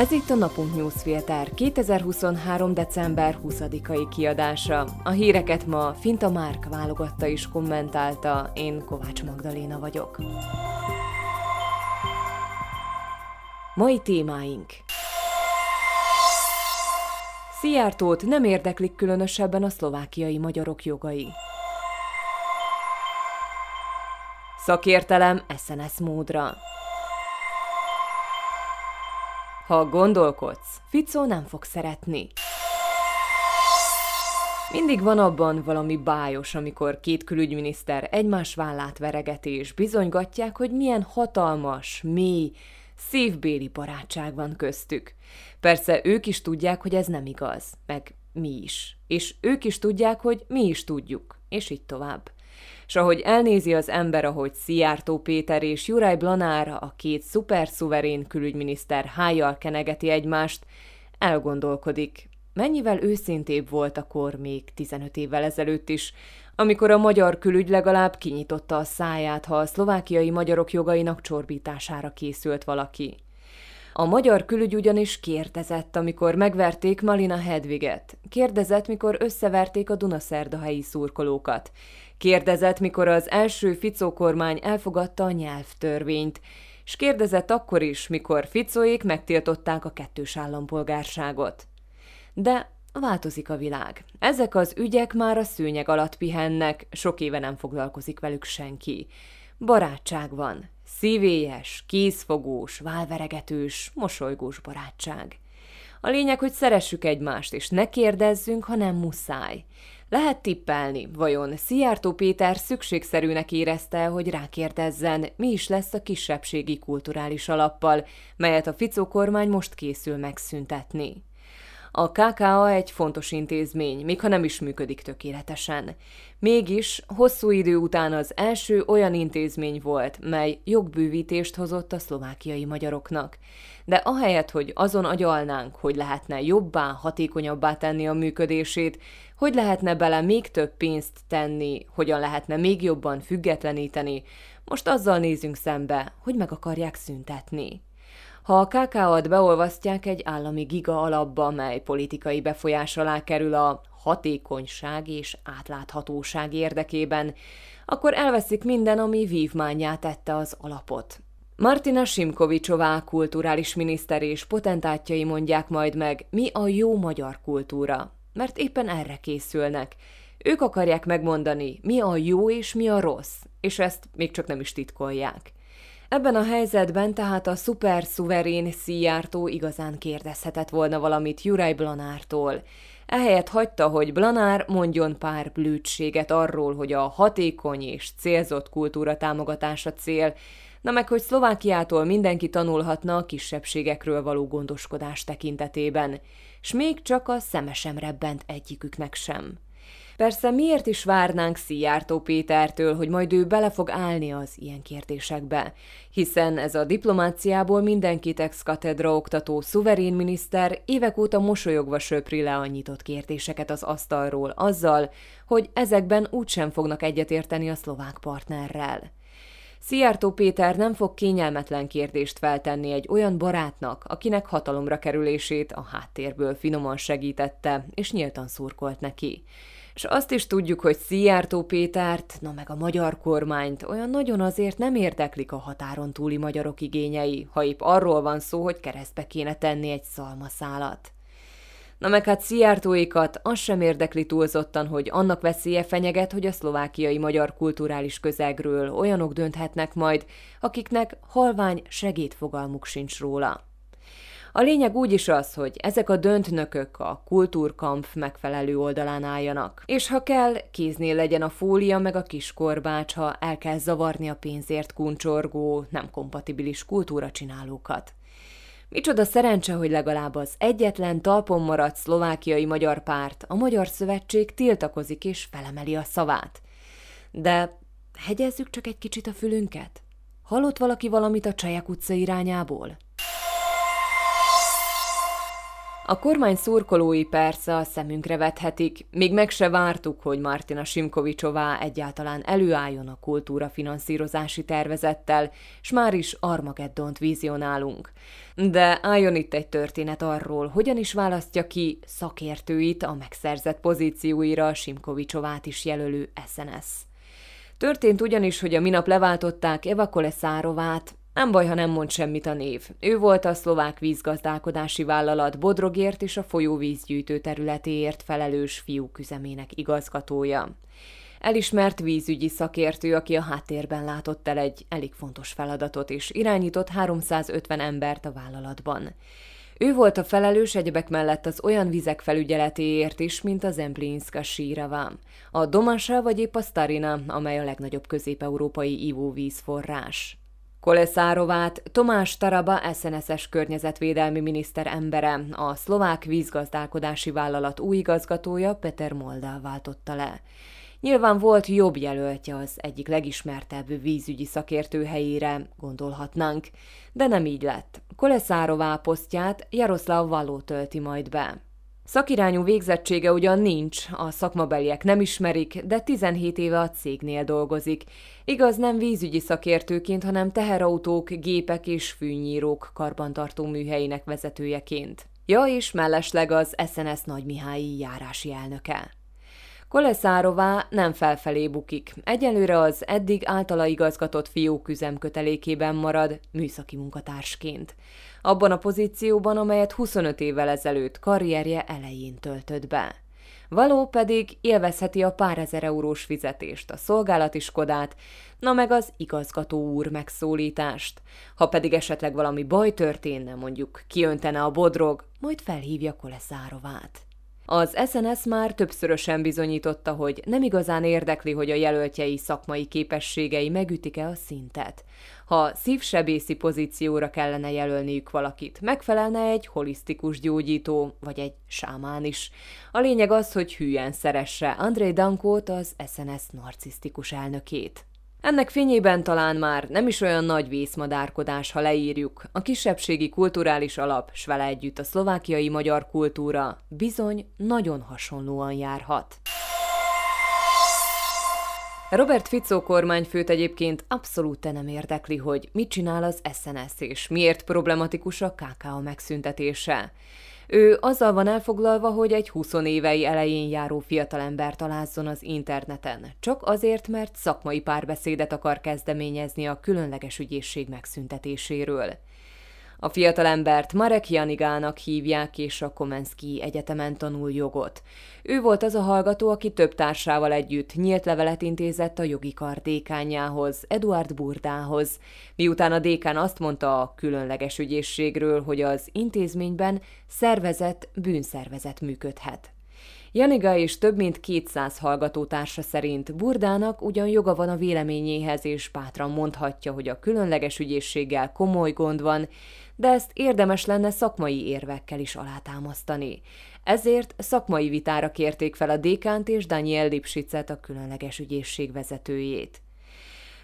Ez itt a Napunk Newsfilter 2023. december 20-ai kiadása. A híreket ma Finta Márk válogatta és kommentálta, én Kovács Magdaléna vagyok. Mai témáink Szijjártót nem érdeklik különösebben a szlovákiai magyarok jogai. Szakértelem SNS módra. Ha gondolkodsz, Ficó nem fog szeretni. Mindig van abban valami bájos, amikor két külügyminiszter egymás vállát veregeti és bizonygatják, hogy milyen hatalmas, mély, szívbéli barátság van köztük. Persze ők is tudják, hogy ez nem igaz, meg mi is. És ők is tudják, hogy mi is tudjuk, és így tovább s ahogy elnézi az ember, ahogy Szijjártó Péter és Juraj Blanár, a két szuperszuverén külügyminiszter hájjal kenegeti egymást, elgondolkodik, mennyivel őszintébb volt a kor még 15 évvel ezelőtt is, amikor a magyar külügy legalább kinyitotta a száját, ha a szlovákiai magyarok jogainak csorbítására készült valaki. A magyar külügy ugyanis kérdezett, amikor megverték Malina Hedviget. Kérdezett, mikor összeverték a Dunaszerdahelyi szurkolókat. Kérdezett, mikor az első Ficó kormány elfogadta a nyelvtörvényt, és kérdezett akkor is, mikor Ficóék megtiltották a kettős állampolgárságot. De változik a világ. Ezek az ügyek már a szőnyeg alatt pihennek, sok éve nem foglalkozik velük senki. Barátság van, szívélyes, kézfogós, válveregetős, mosolygós barátság. A lényeg, hogy szeressük egymást, és ne kérdezzünk, ha nem muszáj. Lehet tippelni, vajon Szijjártó Péter szükségszerűnek érezte, hogy rákérdezzen, mi is lesz a kisebbségi kulturális alappal, melyet a Ficó kormány most készül megszüntetni. A KKA egy fontos intézmény, még ha nem is működik tökéletesen. Mégis hosszú idő után az első olyan intézmény volt, mely jogbővítést hozott a szlovákiai magyaroknak. De ahelyett, hogy azon agyalnánk, hogy lehetne jobbá, hatékonyabbá tenni a működését, hogy lehetne bele még több pénzt tenni, hogyan lehetne még jobban függetleníteni, most azzal nézünk szembe, hogy meg akarják szüntetni. Ha a KK-at beolvasztják egy állami giga alapba, mely politikai befolyás alá kerül a hatékonyság és átláthatóság érdekében, akkor elveszik minden, ami vívmányát tette az alapot. Martina Simkovicsová kulturális miniszter és potentátjai mondják majd meg, mi a jó magyar kultúra, mert éppen erre készülnek. Ők akarják megmondani, mi a jó és mi a rossz, és ezt még csak nem is titkolják. Ebben a helyzetben tehát a szuper szuverén Szijjártó igazán kérdezhetett volna valamit Juraj Blanártól. Ehelyett hagyta, hogy Blanár mondjon pár blűtséget arról, hogy a hatékony és célzott kultúra támogatása cél, na meg hogy Szlovákiától mindenki tanulhatna a kisebbségekről való gondoskodás tekintetében, s még csak a szemesem rebbent egyiküknek sem. Persze miért is várnánk Szijjártó Pétertől, hogy majd ő bele fog állni az ilyen kérdésekbe, hiszen ez a diplomáciából mindenkit ex katedra oktató szuverén miniszter évek óta mosolyogva söpri le a nyitott kérdéseket az asztalról azzal, hogy ezekben úgysem fognak egyetérteni a szlovák partnerrel. Szijjártó Péter nem fog kényelmetlen kérdést feltenni egy olyan barátnak, akinek hatalomra kerülését a háttérből finoman segítette, és nyíltan szurkolt neki. És azt is tudjuk, hogy Szijjártó Pétert, na meg a magyar kormányt olyan nagyon azért nem érdeklik a határon túli magyarok igényei, ha épp arról van szó, hogy keresztbe kéne tenni egy szalmaszálat. Na meg hát Szijjártóikat az sem érdekli túlzottan, hogy annak veszélye fenyeget, hogy a szlovákiai magyar kulturális közegről olyanok dönthetnek majd, akiknek halvány segédfogalmuk sincs róla. A lényeg úgy is az, hogy ezek a döntnökök a kultúrkamp megfelelő oldalán álljanak. És ha kell, kéznél legyen a fólia meg a kiskorbács, ha el kell zavarni a pénzért kuncsorgó, nem kompatibilis kultúra csinálókat. Micsoda szerencse, hogy legalább az egyetlen talpon maradt szlovákiai magyar párt, a Magyar Szövetség tiltakozik és felemeli a szavát. De hegyezzük csak egy kicsit a fülünket. Hallott valaki valamit a Csajak utca irányából? A kormány szurkolói persze a szemünkre vethetik, még meg se vártuk, hogy Martina Simkovicsová egyáltalán előálljon a kultúra finanszírozási tervezettel, s már is Armageddont vizionálunk. De álljon itt egy történet arról, hogyan is választja ki szakértőit a megszerzett pozícióira Simkovicsovát is jelölő SNS. Történt ugyanis, hogy a minap leváltották Eva Koleszárovát, nem baj, ha nem mond semmit a név. Ő volt a szlovák vízgazdálkodási vállalat Bodrogért és a folyóvízgyűjtő területéért felelős fiúk üzemének igazgatója. Elismert vízügyi szakértő, aki a háttérben látott el egy elég fontos feladatot, és irányított 350 embert a vállalatban. Ő volt a felelős egyebek mellett az olyan vizek felügyeletéért is, mint az Emplinska Sírava, a Domasa vagy épp a Starina, amely a legnagyobb közép-európai ivóvízforrás. Koleszárovát Tomás Taraba SNS-es környezetvédelmi miniszter embere, a szlovák vízgazdálkodási vállalat új igazgatója Peter Molda váltotta le. Nyilván volt jobb jelöltje az egyik legismertebb vízügyi szakértő helyére, gondolhatnánk, de nem így lett. Koleszárová posztját Jaroszláv Való tölti majd be. Szakirányú végzettsége ugyan nincs, a szakmabeliek nem ismerik, de 17 éve a cégnél dolgozik. Igaz, nem vízügyi szakértőként, hanem teherautók, gépek és fűnyírók karbantartó műhelyének vezetőjeként. Ja, és mellesleg az SNS Nagymihályi járási elnöke. Koleszárová nem felfelé bukik. Egyelőre az eddig általa igazgatott fiók üzemkötelékében marad műszaki munkatársként. Abban a pozícióban, amelyet 25 évvel ezelőtt karrierje elején töltött be. Való pedig élvezheti a pár ezer eurós fizetést, a szolgálatiskodát, na meg az igazgató úr megszólítást. Ha pedig esetleg valami baj történne, mondjuk kiöntene a bodrog, majd felhívja Koleszárovát. Az SNS már többszörösen bizonyította, hogy nem igazán érdekli, hogy a jelöltjei szakmai képességei megütik-e a szintet. Ha szívsebészi pozícióra kellene jelölniük valakit, megfelelne egy holisztikus gyógyító, vagy egy sámán is. A lényeg az, hogy hülyen szeresse André Dankót, az SNS narcisztikus elnökét. Ennek fényében talán már nem is olyan nagy vészmadárkodás, ha leírjuk, a kisebbségi kulturális alap, s vele együtt a szlovákiai magyar kultúra bizony nagyon hasonlóan járhat. Robert Fico kormányfőt egyébként abszolút nem érdekli, hogy mit csinál az SNS és miért problematikus a KKA megszüntetése. Ő azzal van elfoglalva, hogy egy 20 évei elején járó fiatalember talázzon az interneten, csak azért, mert szakmai párbeszédet akar kezdeményezni a különleges ügyészség megszüntetéséről. A fiatalembert Marek Janigának hívják, és a Komenszki Egyetemen tanul jogot. Ő volt az a hallgató, aki több társával együtt nyílt levelet intézett a jogi kar dékányához, Eduard Burdához, miután a dékán azt mondta a különleges ügyészségről, hogy az intézményben szervezett bűnszervezet működhet. Janiga és több mint 200 hallgatótársa szerint Burdának ugyan joga van a véleményéhez, és bátran mondhatja, hogy a különleges ügyészséggel komoly gond van, de ezt érdemes lenne szakmai érvekkel is alátámasztani. Ezért szakmai vitára kérték fel a dékánt és Daniel Lipsitzet, a különleges ügyészség vezetőjét.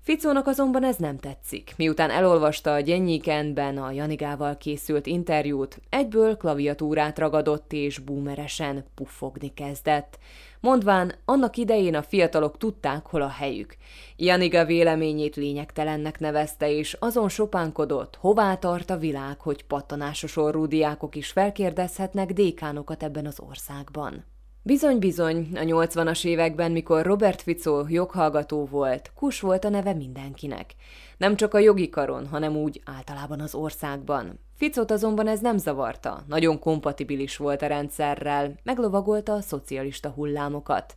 Ficónak azonban ez nem tetszik. Miután elolvasta a Gyennyikendben a Janigával készült interjút, egyből klaviatúrát ragadott és boomeresen puffogni kezdett. Mondván, annak idején a fiatalok tudták, hol a helyük. Janiga véleményét lényegtelennek nevezte, és azon sopánkodott, hová tart a világ, hogy pattanásos orrú diákok is felkérdezhetnek dékánokat ebben az országban. Bizony-bizony, a 80-as években, mikor Robert Fico joghallgató volt, Kus volt a neve mindenkinek. Nem csak a jogi karon, hanem úgy általában az országban. Ficot azonban ez nem zavarta, nagyon kompatibilis volt a rendszerrel, meglovagolta a szocialista hullámokat.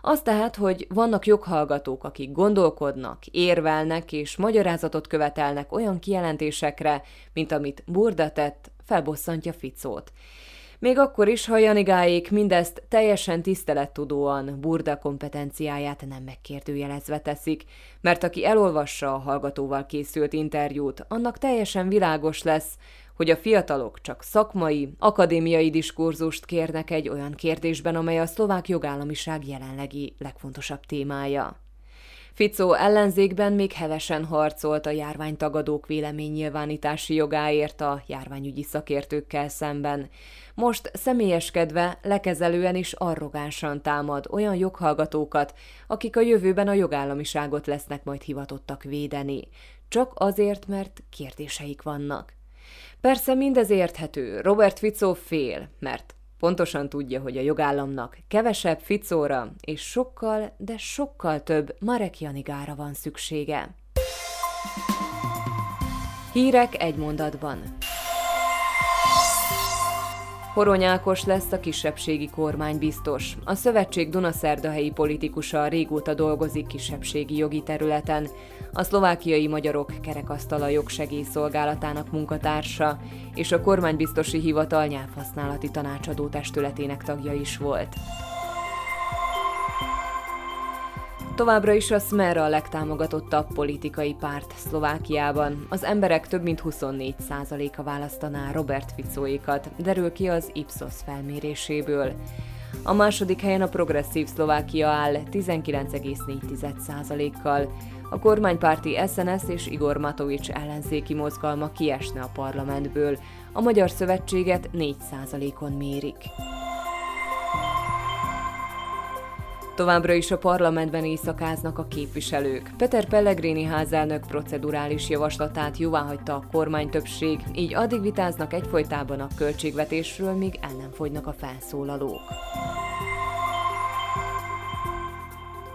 Az tehát, hogy vannak joghallgatók, akik gondolkodnak, érvelnek és magyarázatot követelnek olyan kijelentésekre, mint amit Burda tett, felbosszantja Ficót. Még akkor is, ha Janigáék mindezt teljesen tisztelettudóan Burda kompetenciáját nem megkérdőjelezve teszik, mert aki elolvassa a hallgatóval készült interjút, annak teljesen világos lesz, hogy a fiatalok csak szakmai, akadémiai diskurzust kérnek egy olyan kérdésben, amely a szlovák jogállamiság jelenlegi legfontosabb témája. Ficó ellenzékben még hevesen harcolt a járványtagadók véleménynyilvánítási jogáért a járványügyi szakértőkkel szemben. Most személyeskedve, lekezelően és arrogánsan támad olyan joghallgatókat, akik a jövőben a jogállamiságot lesznek majd hivatottak védeni. Csak azért, mert kérdéseik vannak. Persze mindez érthető, Robert Fico fél, mert Pontosan tudja, hogy a jogállamnak kevesebb Ficóra és sokkal, de sokkal több Marek Janigára van szüksége. Hírek egy mondatban. Horonyákos lesz a kisebbségi kormány biztos. A szövetség Dunaszerdahelyi politikusa régóta dolgozik kisebbségi jogi területen. A szlovákiai magyarok kerekasztala jogsegélyszolgálatának munkatársa, és a kormánybiztosi hivatal nyelvhasználati tanácsadó testületének tagja is volt. Továbbra is a Smer a legtámogatottabb politikai párt Szlovákiában. Az emberek több mint 24%-a választaná Robert Ficóékat, derül ki az Ipsos felméréséből. A második helyen a progresszív Szlovákia áll 19,4%-kal. A kormánypárti SNS és Igor Matovics ellenzéki mozgalma kiesne a parlamentből, a Magyar Szövetséget 4%-on mérik. Továbbra is a parlamentben éjszakáznak a képviselők. Peter Pellegrini házelnök procedurális javaslatát jóváhagyta a kormány többség, így addig vitáznak egyfolytában a költségvetésről, míg el nem fogynak a felszólalók.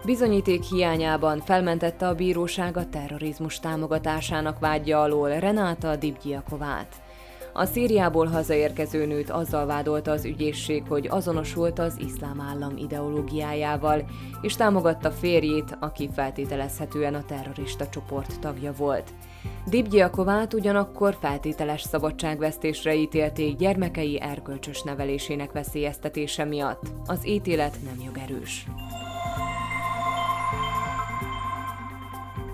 Bizonyíték hiányában felmentette a bíróság a terrorizmus támogatásának vágya alól Renáta Dibgyiakovát. A Szíriából hazaérkező nőt azzal vádolta az ügyészség, hogy azonosult az iszlám állam ideológiájával, és támogatta férjét, aki feltételezhetően a terrorista csoport tagja volt. Dibgyiakovát ugyanakkor feltételes szabadságvesztésre ítélték gyermekei erkölcsös nevelésének veszélyeztetése miatt. Az ítélet nem jogerős.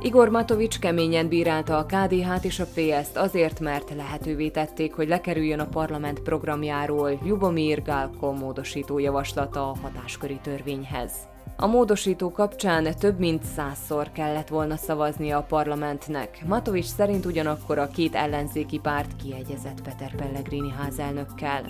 Igor Matovics keményen bírálta a KDH-t és a PS-t azért, mert lehetővé tették, hogy lekerüljön a parlament programjáról Jubomir Galko módosító javaslata a hatásköri törvényhez. A módosító kapcsán több mint százszor kellett volna szavaznia a parlamentnek. Matovics szerint ugyanakkor a két ellenzéki párt kiegyezett Peter Pellegrini házelnökkel.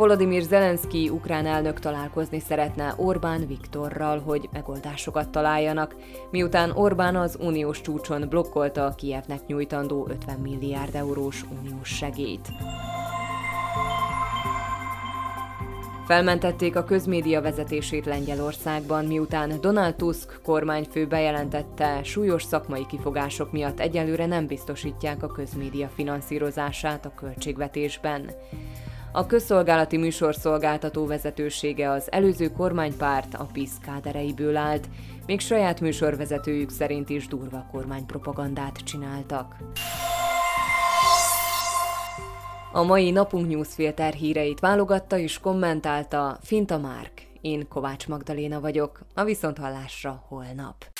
Volodymyr Zelenszky ukrán elnök találkozni szeretne Orbán Viktorral, hogy megoldásokat találjanak, miután Orbán az uniós csúcson blokkolta a Kievnek nyújtandó 50 milliárd eurós uniós segélyt. Felmentették a közmédia vezetését Lengyelországban, miután Donald Tusk kormányfő bejelentette, súlyos szakmai kifogások miatt egyelőre nem biztosítják a közmédia finanszírozását a költségvetésben. A közszolgálati műsorszolgáltató vezetősége az előző kormánypárt a PISZ kádereiből állt, még saját műsorvezetőjük szerint is durva kormánypropagandát csináltak. A mai Napunk Newsfilter híreit válogatta és kommentálta Finta Márk. Én Kovács Magdaléna vagyok, a Viszonthallásra holnap.